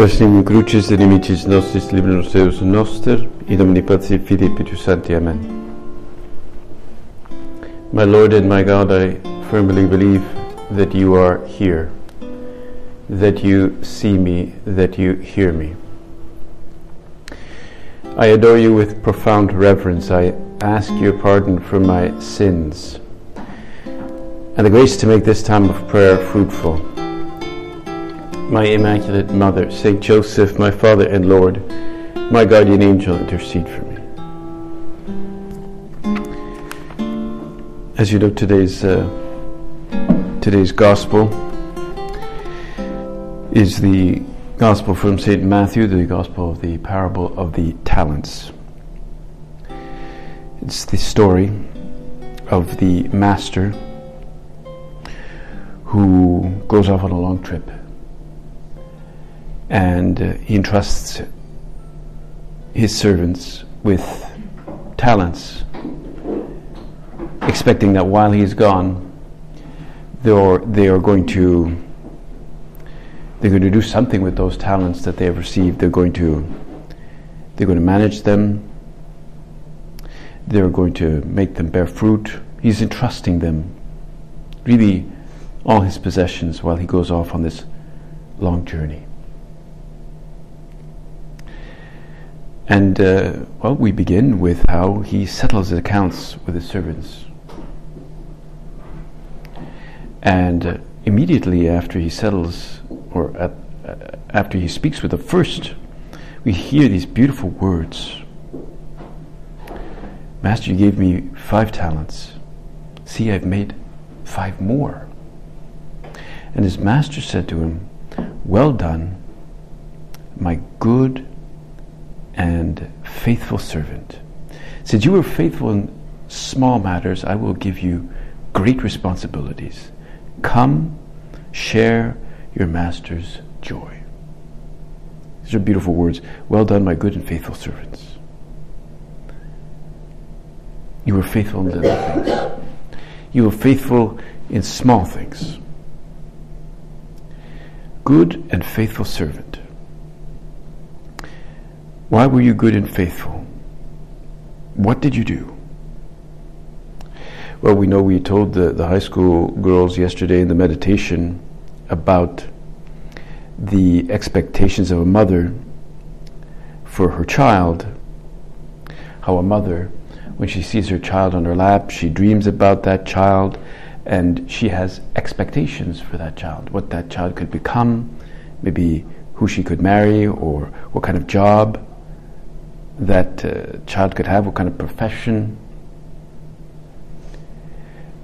Pasim crucis inimicis nostris libros Deus noster, in omni Filii Spiritus Sancti. Amen. My Lord and my God, I firmly believe that you are here, that you see me, that you hear me. I adore you with profound reverence. I ask your pardon for my sins and the grace to make this time of prayer fruitful my Immaculate Mother, Saint Joseph, my Father and Lord, my guardian angel, intercede for me. As you know, today's uh, today's gospel is the gospel from Saint Matthew, the gospel of the parable of the talents. It's the story of the master who goes off on a long trip and uh, he entrusts his servants with talents, expecting that while he's gone, they're, they are going to they're going to do something with those talents that they have received. They're going to they're going to manage them. They're going to make them bear fruit. He's entrusting them, really, all his possessions while he goes off on this long journey. And, uh, well, we begin with how he settles his accounts with his servants. And uh, immediately after he settles, or at, uh, after he speaks with the first, we hear these beautiful words Master, you gave me five talents. See, I've made five more. And his master said to him, Well done, my good and faithful servant. Since you were faithful in small matters, I will give you great responsibilities. Come, share your master's joy. These are beautiful words. Well done, my good and faithful servants. You were faithful in little things. You were faithful in small things. Good and faithful servant. Why were you good and faithful? What did you do? Well, we know we told the, the high school girls yesterday in the meditation about the expectations of a mother for her child. How a mother, when she sees her child on her lap, she dreams about that child and she has expectations for that child, what that child could become, maybe who she could marry or what kind of job that uh, child could have, what kind of profession.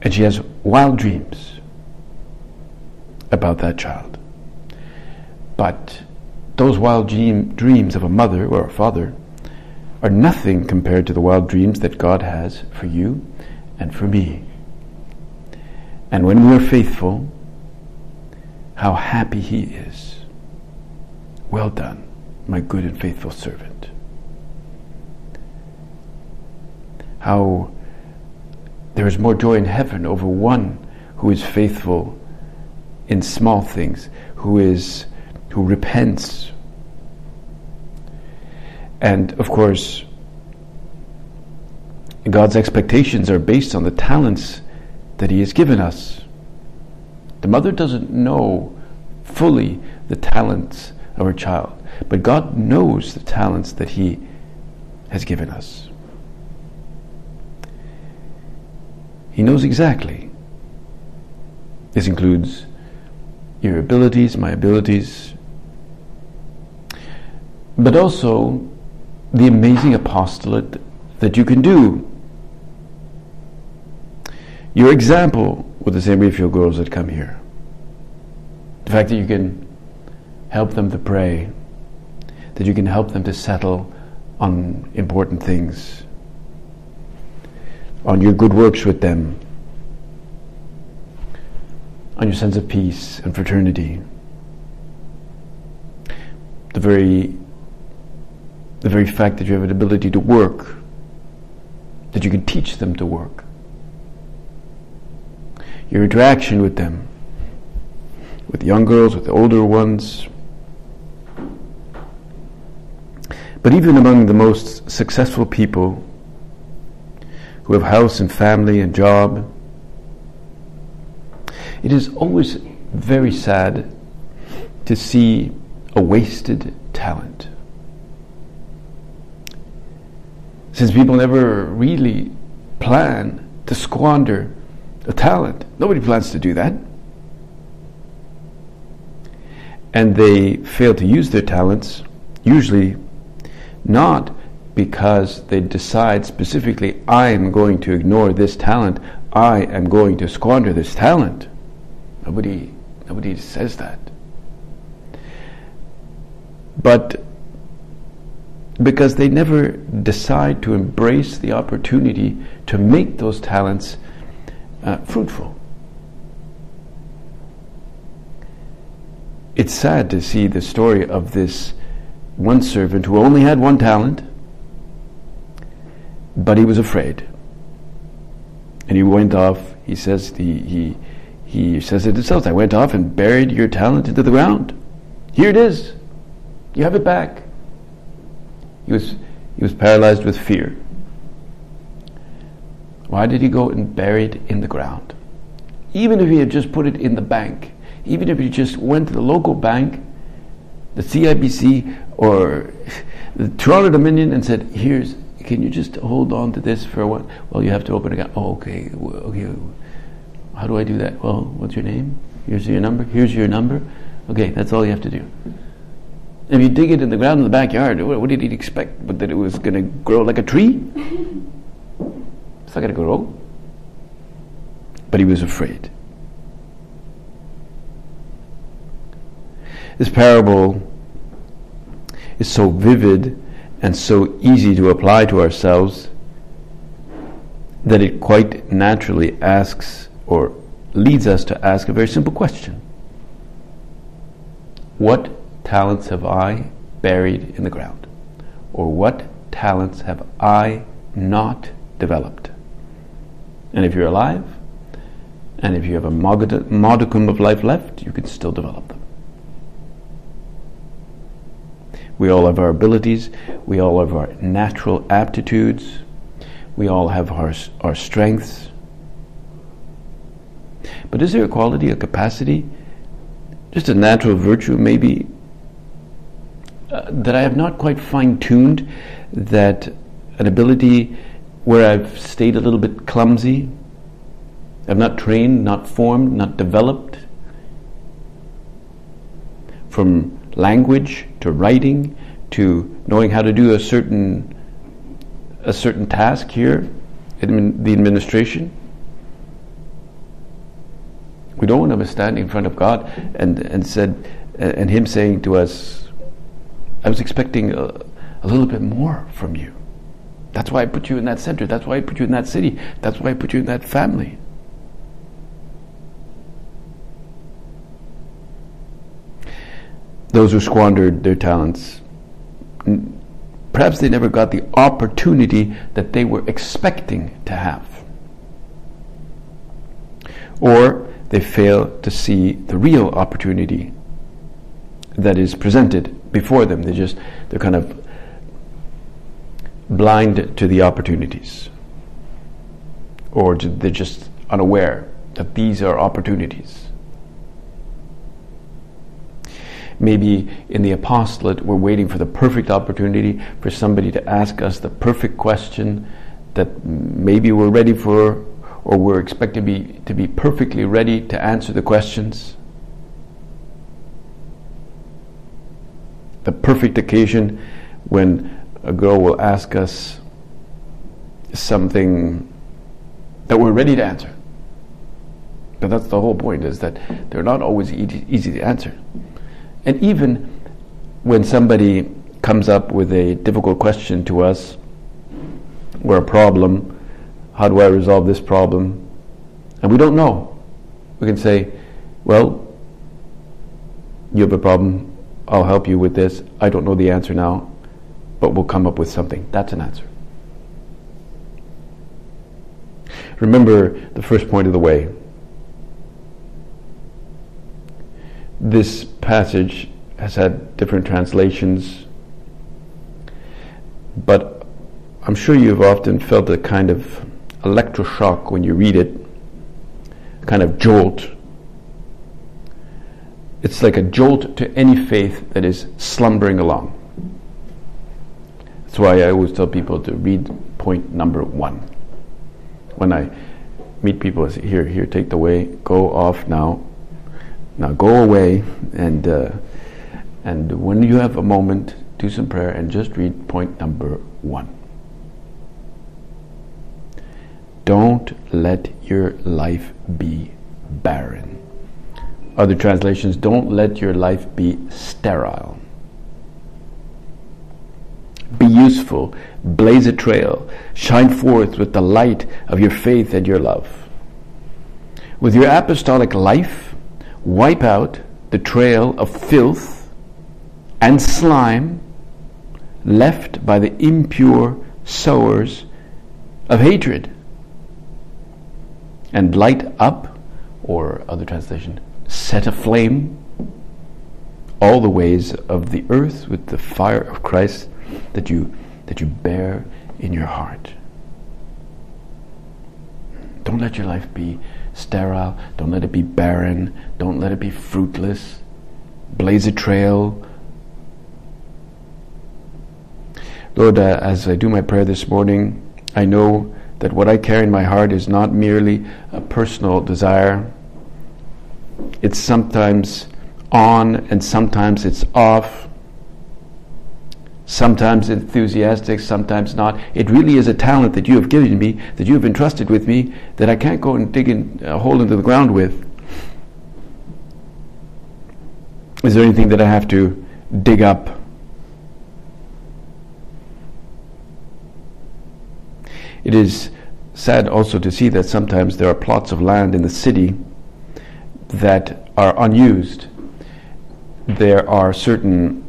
And she has wild dreams about that child. But those wild dream, dreams of a mother or a father are nothing compared to the wild dreams that God has for you and for me. And when we are faithful, how happy He is. Well done, my good and faithful servant. How there is more joy in heaven over one who is faithful in small things, who is who repents. And of course, God's expectations are based on the talents that He has given us. The mother doesn't know fully the talents of her child, but God knows the talents that He has given us. He knows exactly. This includes your abilities, my abilities, but also the amazing apostolate that you can do. Your example with the St. Raphael girls that come here. The fact that you can help them to pray, that you can help them to settle on important things, on your good works with them, on your sense of peace and fraternity. The very, the very fact that you have an ability to work, that you can teach them to work. Your interaction with them, with young girls, with the older ones, But even among the most successful people who have house and family and job, it is always very sad to see a wasted talent. Since people never really plan to squander a talent, nobody plans to do that. And they fail to use their talents, usually not because they decide specifically, I am going to ignore this talent, I am going to squander this talent. Nobody, nobody says that. But because they never decide to embrace the opportunity to make those talents uh, fruitful. It's sad to see the story of this one servant who only had one talent, but he was afraid. And he went off, he says, he, he, he says it himself, I went off and buried your talent into the ground. Here it is. You have it back. He was, he was paralyzed with fear. Why did he go and bury it in the ground? Even if he had just put it in the bank, even if he just went to the local bank, the CIBC or the Toronto Dominion and said, "Here's, can you just hold on to this for a while? Well, you have to open it. Oh, okay, okay. How do I do that? Well, what's your name? Here's your number. Here's your number. Okay, that's all you have to do. If you dig it in the ground in the backyard, what did he expect? But that it was going to grow like a tree? it's not going to grow. But he was afraid. This parable is so vivid and so easy to apply to ourselves that it quite naturally asks or leads us to ask a very simple question What talents have I buried in the ground? Or what talents have I not developed? And if you're alive, and if you have a modicum of life left, you can still develop them. We all have our abilities. We all have our natural aptitudes. We all have our, our strengths. But is there a quality, a capacity, just a natural virtue, maybe, uh, that I have not quite fine tuned, that an ability where I've stayed a little bit clumsy, I've not trained, not formed, not developed? From language to writing to knowing how to do a certain a certain task here in the administration. We don't want to stand in front of God and, and said and Him saying to us, I was expecting a, a little bit more from you. That's why I put you in that center. That's why I put you in that city. That's why I put you in that family. Those who squandered their talents, perhaps they never got the opportunity that they were expecting to have. Or they fail to see the real opportunity that is presented before them. They just they're kind of blind to the opportunities. Or they're just unaware that these are opportunities. Maybe in the apostolate, we're waiting for the perfect opportunity for somebody to ask us the perfect question that maybe we're ready for, or we're expected to be, to be perfectly ready to answer the questions. The perfect occasion when a girl will ask us something that we're ready to answer. But that's the whole point, is that they're not always easy to answer. And even when somebody comes up with a difficult question to us or a problem, how do I resolve this problem? And we don't know. We can say, well, you have a problem, I'll help you with this. I don't know the answer now, but we'll come up with something. That's an answer. Remember the first point of the way. This passage has had different translations. but I'm sure you've often felt a kind of electroshock when you read it, a kind of jolt. It's like a jolt to any faith that is slumbering along. That's why I always tell people to read point number one. When I meet people, I say, here, here, take the way, go off now. Now go away, and uh, and when you have a moment, do some prayer and just read point number one. Don't let your life be barren. Other translations, don't let your life be sterile. Be useful, blaze a trail, shine forth with the light of your faith and your love. With your apostolic life, wipe out the trail of filth and slime left by the impure sowers of hatred and light up, or other translation, set aflame all the ways of the earth with the fire of Christ that you that you bear in your heart. Don't let your life be sterile. Don't let it be barren. Don't let it be fruitless. Blaze a trail. Lord, uh, as I do my prayer this morning, I know that what I carry in my heart is not merely a personal desire. It's sometimes on and sometimes it's off. Sometimes enthusiastic, sometimes not. It really is a talent that you have given me, that you have entrusted with me, that I can't go and dig in, a hole into the ground with. Is there anything that I have to dig up? It is sad also to see that sometimes there are plots of land in the city that are unused. There are certain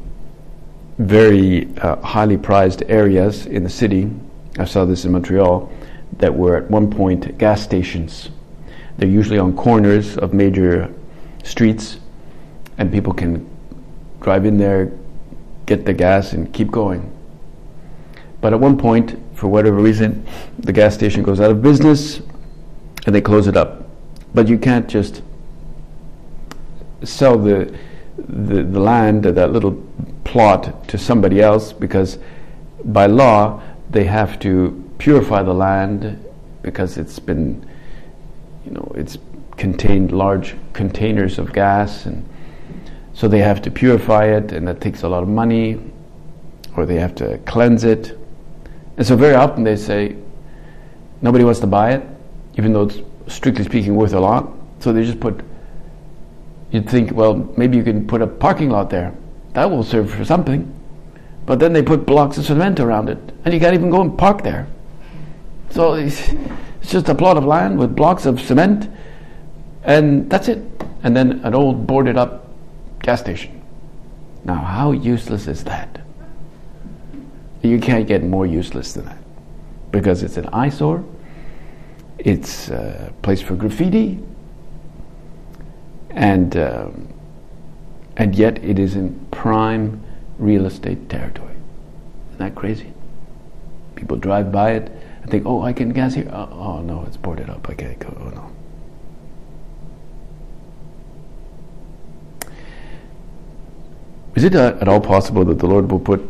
very uh, highly prized areas in the city. I saw this in Montreal that were at one point gas stations. They're usually on corners of major streets, and people can drive in there, get the gas, and keep going. But at one point, for whatever reason, the gas station goes out of business and they close it up. But you can't just sell the, the, the land, that little plot, to somebody else because by law they have to purify the land because it's been, you know, it's contained large containers of gas and so they have to purify it and that takes a lot of money or they have to cleanse it and so very often they say nobody wants to buy it, even though it's strictly speaking worth a lot. So they just put, you'd think, well, maybe you can put a parking lot there. That will serve for something. But then they put blocks of cement around it, and you can't even go and park there. So it's, it's just a plot of land with blocks of cement, and that's it. And then an old boarded up gas station. Now, how useless is that? You can't get more useless than that because it's an eyesore, it's a place for graffiti, and um, and yet it is in prime real estate territory. Isn't that crazy? People drive by it and think, "Oh, I can gas here." Oh, oh no, it's boarded up. I can't go. Oh no. Is it uh, at all possible that the Lord will put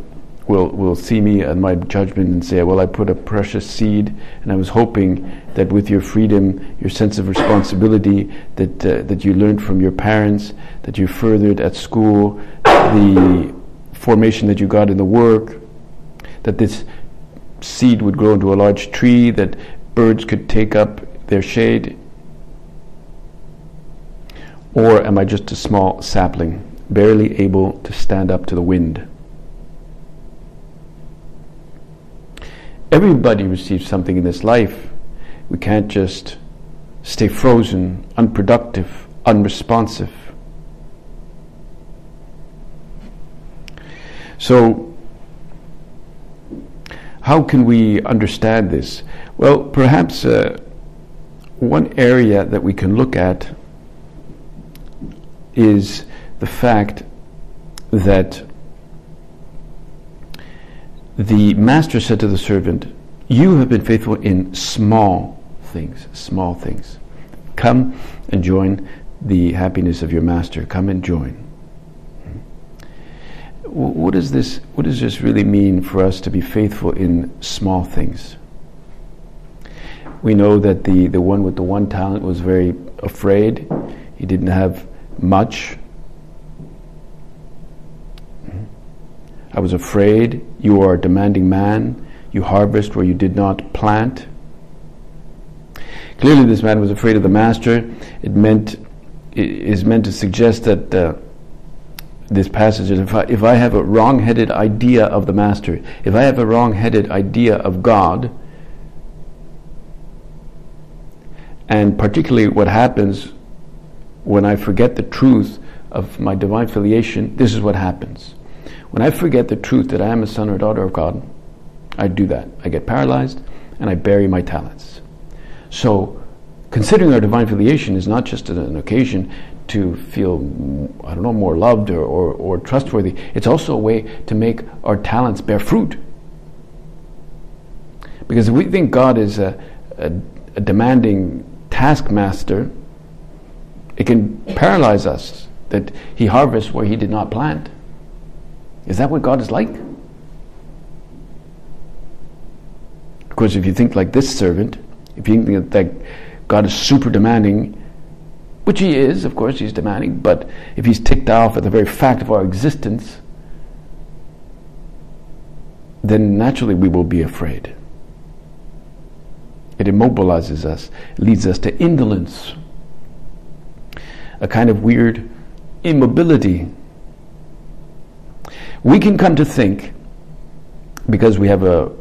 will, will see me and my judgment and say, Well, I put a precious seed, and I was hoping that with your freedom, your sense of responsibility that, uh, that you learned from your parents, that you furthered at school, the formation that you got in the work, that this seed would grow into a large tree, that birds could take up their shade? Or am I just a small sapling, barely able to stand up to the wind? Everybody receives something in this life. We can't just stay frozen, unproductive, unresponsive. So, how can we understand this? Well, perhaps uh, one area that we can look at is the fact that the master said to the servant, You have been faithful in small things, small things. Come and join the happiness of your master. Come and join. What does this what does this really mean for us to be faithful in small things? We know that the, the one with the one talent was very afraid. He didn't have much. I was afraid. You are a demanding man. You harvest where you did not plant. Clearly, this man was afraid of the master. It meant it is meant to suggest that uh, this passage is if I, if I have a wrong-headed idea of the master, if I have a wrong-headed idea of God, and particularly what happens when I forget the truth of my divine filiation, this is what happens. When I forget the truth that I am a son or daughter of God, I do that. I get paralyzed and I bury my talents. So, considering our divine filiation is not just an occasion to feel, I don't know, more loved or, or, or trustworthy, it's also a way to make our talents bear fruit. Because if we think God is a, a, a demanding taskmaster, it can paralyze us that He harvests where He did not plant. Is that what God is like? Of course, if you think like this servant, if you think that God is super demanding, which He is, of course, He's demanding, but if He's ticked off at the very fact of our existence, then naturally we will be afraid. It immobilizes us, leads us to indolence, a kind of weird immobility we can come to think, because we have a,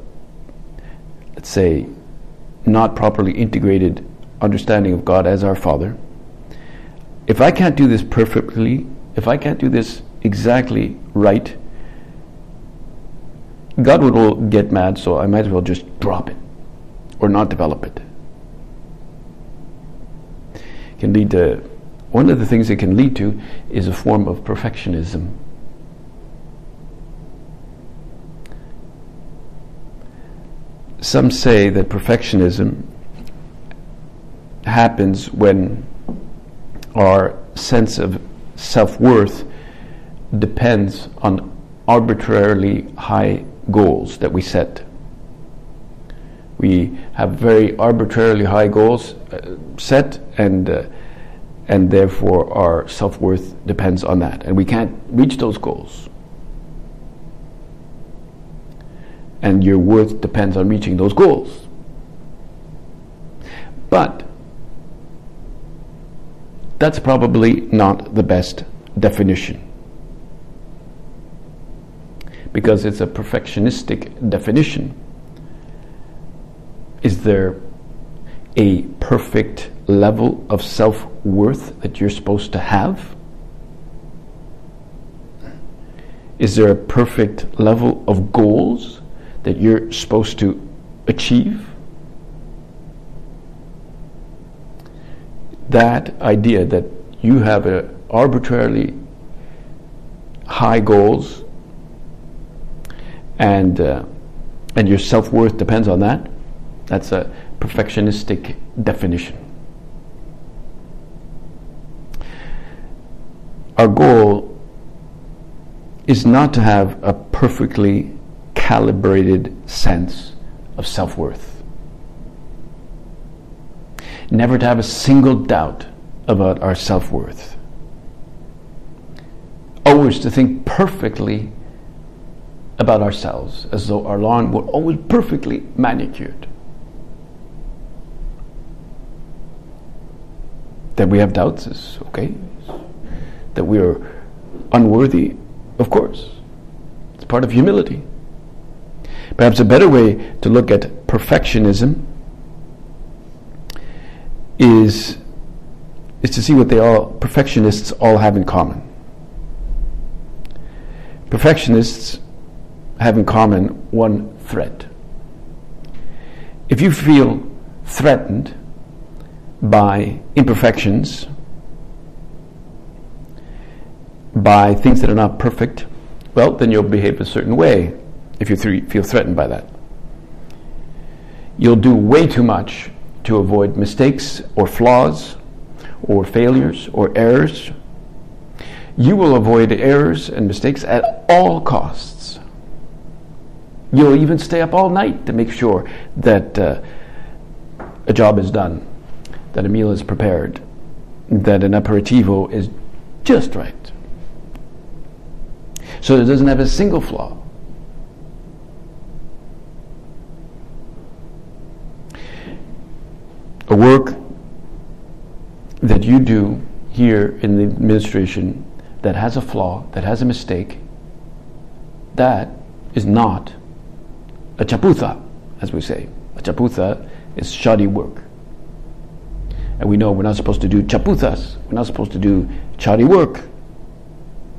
let's say, not properly integrated understanding of God as our Father, if I can't do this perfectly, if I can't do this exactly right, God will get mad, so I might as well just drop it or not develop it. it. Can lead to one of the things it can lead to is a form of perfectionism. Some say that perfectionism happens when our sense of self worth depends on arbitrarily high goals that we set. We have very arbitrarily high goals uh, set, and uh, and therefore our self worth depends on that, and we can't reach those goals. And your worth depends on reaching those goals. But that's probably not the best definition because it's a perfectionistic definition. Is there a perfect level of self worth that you're supposed to have? Is there a perfect level of goals that you're supposed to achieve. That idea that you have a arbitrarily high goals and uh, and your self worth depends on that. That's a perfectionistic definition. Our goal is not to have a perfectly calibrated sense of self worth. Never to have a single doubt about our self worth. Always to think perfectly about ourselves as though our lawn were always perfectly manicured. That we have doubts is okay. That we are unworthy, of course. It's part of humility. Perhaps a better way to look at perfectionism is, is to see what they all perfectionists all have in common. Perfectionists have in common one threat. If you feel threatened by imperfections, by things that are not perfect, well, then you'll behave a certain way if you th- feel threatened by that. You'll do way too much to avoid mistakes or flaws or failures or errors. You will avoid errors and mistakes at all costs. You'll even stay up all night to make sure that uh, a job is done, that a meal is prepared, that an aperitivo is just right. So it doesn't have a single flaw. A work that you do here in the administration that has a flaw, that has a mistake, that is not a chapuza, as we say. A chapuza is shoddy work. And we know we're not supposed to do chapuzas, we're not supposed to do shoddy work.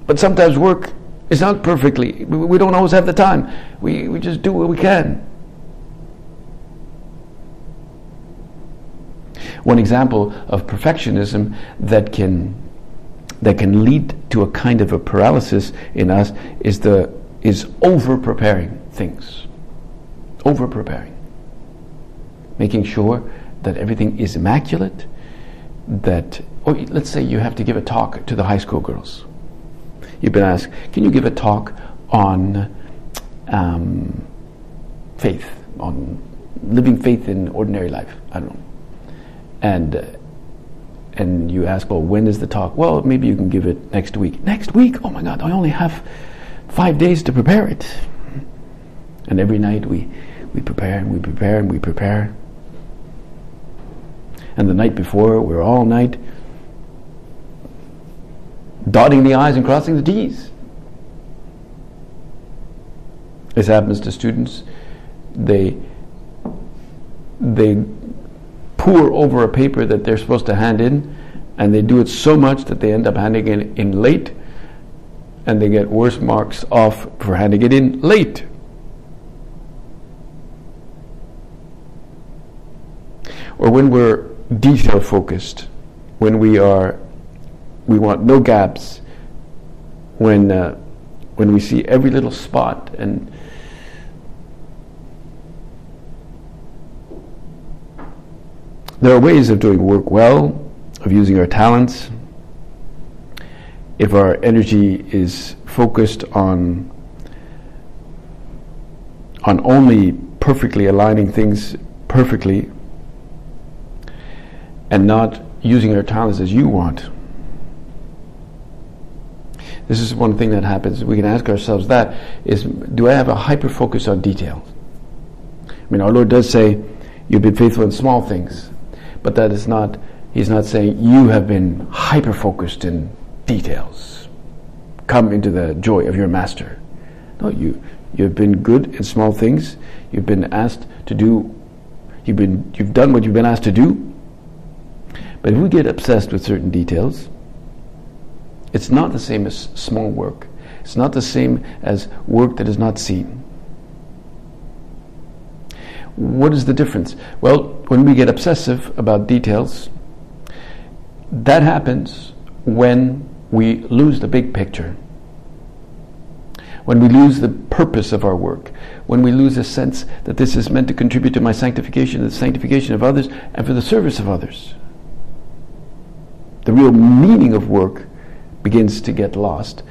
But sometimes work is not perfectly, we don't always have the time. We, we just do what we can. One example of perfectionism that can that can lead to a kind of a paralysis in us is the is over preparing things. Over preparing. Making sure that everything is immaculate, that or let's say you have to give a talk to the high school girls. You've been asked, can you give a talk on um, faith, on living faith in ordinary life? I don't know and and you ask, well, when is the talk? Well, maybe you can give it next week. Next week? Oh my God, I only have five days to prepare it. And every night we, we prepare and we prepare and we prepare. And the night before, we're all night dotting the I's and crossing the T's. This happens to students. They, they pore over a paper that they're supposed to hand in, and they do it so much that they end up handing it in late, and they get worse marks off for handing it in late. Or when we're detail focused, when we are, we want no gaps, when uh, when we see every little spot and There are ways of doing work well, of using our talents. If our energy is focused on on only perfectly aligning things perfectly and not using our talents as you want. This is one thing that happens. We can ask ourselves that is do I have a hyper focus on detail? I mean our Lord does say, You've been faithful in small things. But that is not, he's not saying you have been hyper focused in details. Come into the joy of your master. No, you, you've been good in small things. You've been asked to do, you've, been, you've done what you've been asked to do. But if we get obsessed with certain details, it's not the same as small work. It's not the same as work that is not seen. What is the difference? Well, when we get obsessive about details, that happens when we lose the big picture. When we lose the purpose of our work, when we lose a sense that this is meant to contribute to my sanctification, the sanctification of others, and for the service of others. The real meaning of work begins to get lost.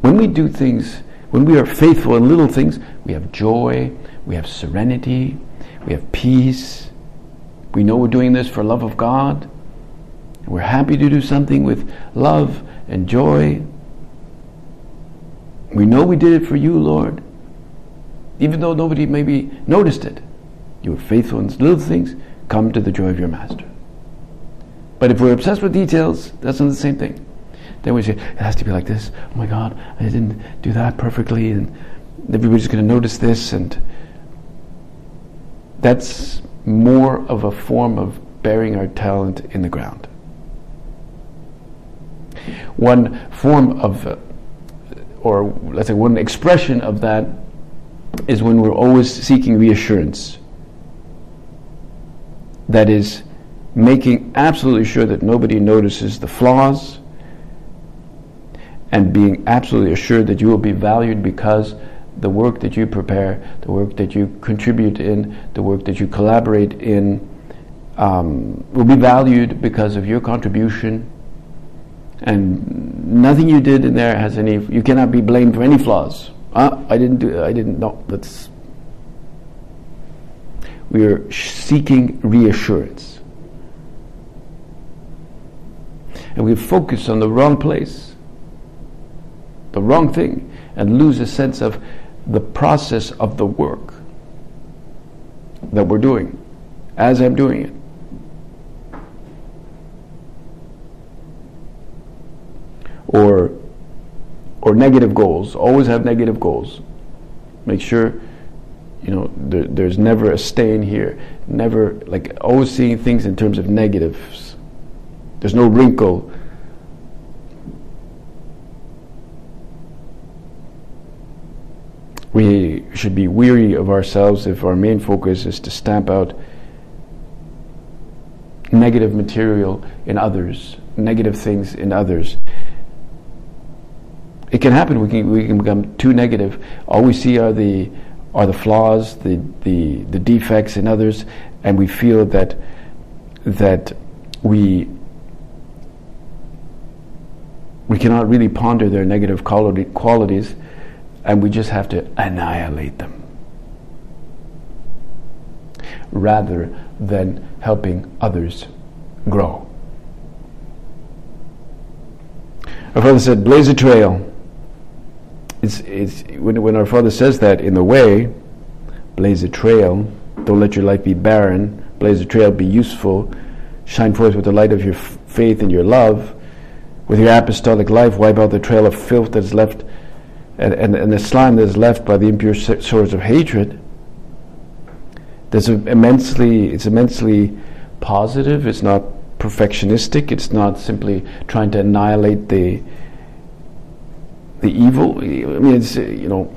When we do things when we are faithful in little things, we have joy, we have serenity, we have peace. We know we're doing this for love of God. We're happy to do something with love and joy. We know we did it for you, Lord. Even though nobody maybe noticed it. You were faithful in little things, come to the joy of your master. But if we're obsessed with details, that's not the same thing. Then we say, it has to be like this. Oh my God, I didn't do that perfectly, and everybody's going to notice this. And that's more of a form of burying our talent in the ground. One form of, uh, or let's say one expression of that is when we're always seeking reassurance. That is, making absolutely sure that nobody notices the flaws and being absolutely assured that you will be valued because the work that you prepare, the work that you contribute in, the work that you collaborate in, um, will be valued because of your contribution. And nothing you did in there has any. You cannot be blamed for any flaws. Uh, I didn't do. I didn't. No, that's. We are seeking reassurance, and we focus on the wrong place, the wrong thing, and lose a sense of the process of the work that we're doing as I'm doing it. Or or negative goals. Always have negative goals. Make sure you know there, there's never a stain here. Never like always seeing things in terms of negatives. There's no wrinkle we should be weary of ourselves if our main focus is to stamp out negative material in others, negative things in others. It can happen. We can we can become too negative. All we see are the are the flaws, the the the defects in others, and we feel that that we we cannot really ponder their negative qualities and we just have to annihilate them rather than helping others grow. Our father said, blaze a trail. It's, it's, when, when our father says that in the way, blaze a trail, don't let your life be barren, blaze a trail, be useful, shine forth with the light of your f- faith and your love. With your apostolic life, wipe out the trail of filth that is left and, and, and the slime that is left by the impure source of hatred, there's immensely, it's immensely positive. It's not perfectionistic. It's not simply trying to annihilate the the evil. I mean, it's you know.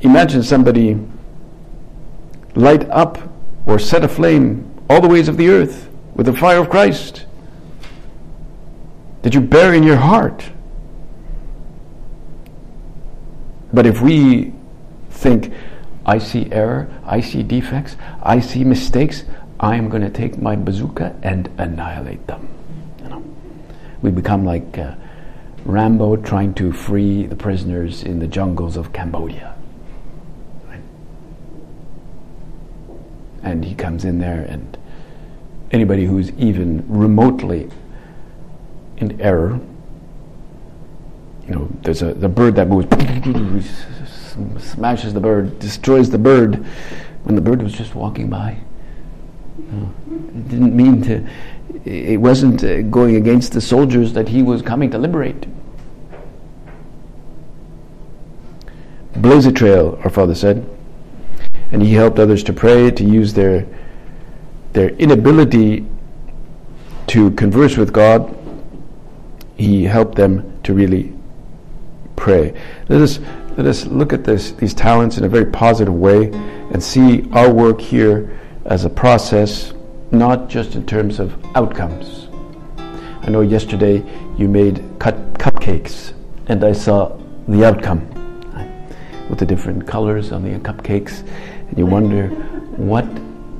Imagine somebody light up or set aflame all the ways of the earth with the fire of Christ that you bear in your heart. But if we think, I see error, I see defects, I see mistakes, I am going to take my bazooka and annihilate them. You know, we become like uh, Rambo trying to free the prisoners in the jungles of Cambodia. And he comes in there, and anybody who's even remotely in error you know, there's a the bird that moves, smashes the bird, destroys the bird, when the bird was just walking by. Know, it didn't mean to. It wasn't uh, going against the soldiers that he was coming to liberate. Blaze a trail, our father said, and he helped others to pray, to use their their inability to converse with God. He helped them to really pray. Let us, let us look at this, these talents in a very positive way and see our work here as a process, not just in terms of outcomes. I know yesterday you made cut cupcakes, and I saw the outcome with the different colors on the cupcakes, and you wonder what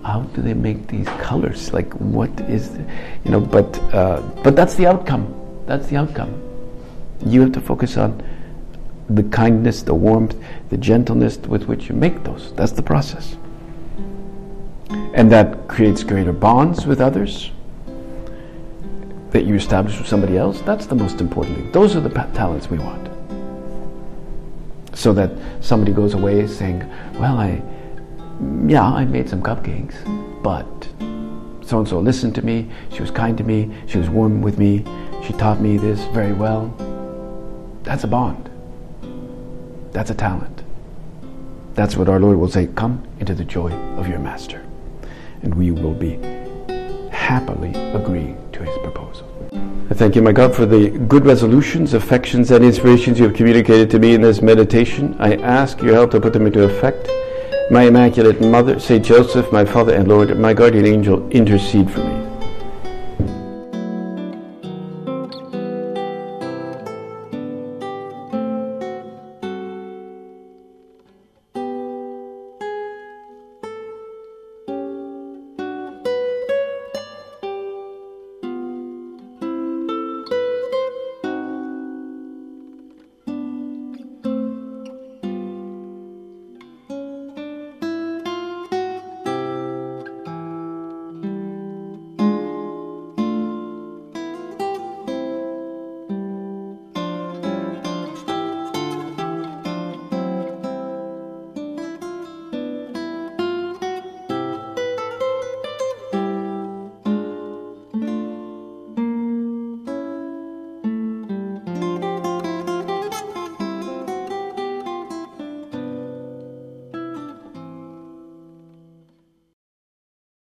how do they make these colors? Like, what is, the, you know? But uh, but that's the outcome. That's the outcome. You have to focus on the kindness, the warmth, the gentleness with which you make those. That's the process. And that creates greater bonds with others that you establish with somebody else. That's the most important thing. Those are the talents we want. So that somebody goes away saying, Well, I, yeah, I made some cupcakes, but so and so listened to me, she was kind to me, she was warm with me, she taught me this very well. That's a bond. That's a talent. That's what our Lord will say come into the joy of your master. And we will be happily agreeing to his proposal. I thank you, my God, for the good resolutions, affections, and inspirations you have communicated to me in this meditation. I ask your help to put them into effect. My Immaculate Mother, Saint Joseph, my Father and Lord, my guardian angel, intercede for me.